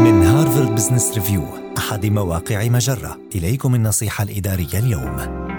من هارفارد بزنس ريفيو أحد مواقع مجرة. إليكم النصيحة الإدارية اليوم.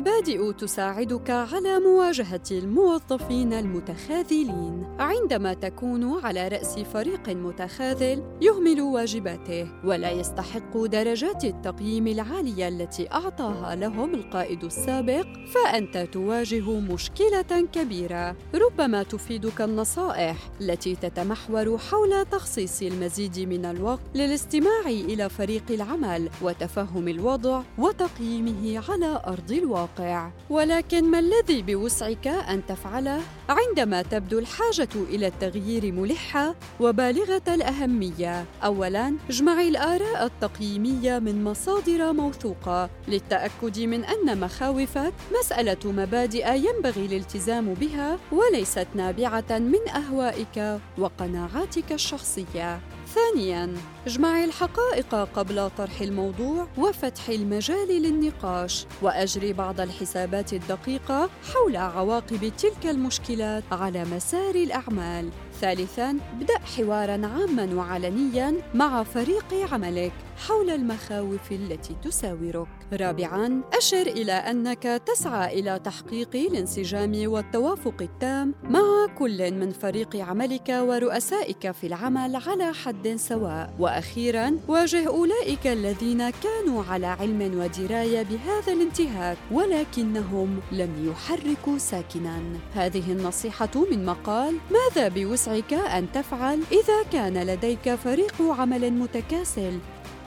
مبادئ تساعدك على مواجهة الموظفين المتخاذلين. عندما تكون على رأس فريق متخاذل يهمل واجباته ولا يستحق درجات التقييم العالية التي أعطاها لهم القائد السابق فأنت تواجه مشكلة كبيرة. ربما تفيدك النصائح التي تتمحور حول تخصيص المزيد من الوقت للاستماع إلى فريق العمل وتفهم الوضع وتقييمه على أرض الواقع. الواقع ولكن ما الذي بوسعك أن تفعله؟ عندما تبدو الحاجة إلى التغيير ملحة وبالغة الأهمية. اولا اجمعي الآراء التقييمية من مصادر موثوقة للتأكد من أن مخاوفك مسألة مبادئ ينبغي الالتزام بها وليست نابعة من أهوائك وقناعاتك الشخصية. ثانياً، اجمعي الحقائق قبل طرح الموضوع وفتح المجال للنقاش، وأجري بعض الحسابات الدقيقة حول عواقب تلك المشكلات على مسار الأعمال. ثالثاً، ابدأ حواراً عاماً وعلنياً مع فريق عملك حول المخاوف التي تساورك. رابعاً، أشر إلى أنك تسعى إلى تحقيق الانسجام والتوافق التام مع كل من فريق عملك ورؤسائك في العمل على حد سواء. وأخيراً، واجه أولئك الذين كانوا على علم ودراية بهذا الانتهاك ولكنهم لم يحركوا ساكناً. هذه النصيحة من مقال ماذا بوسعك أن تفعل إذا كان لديك فريق عمل متكاسل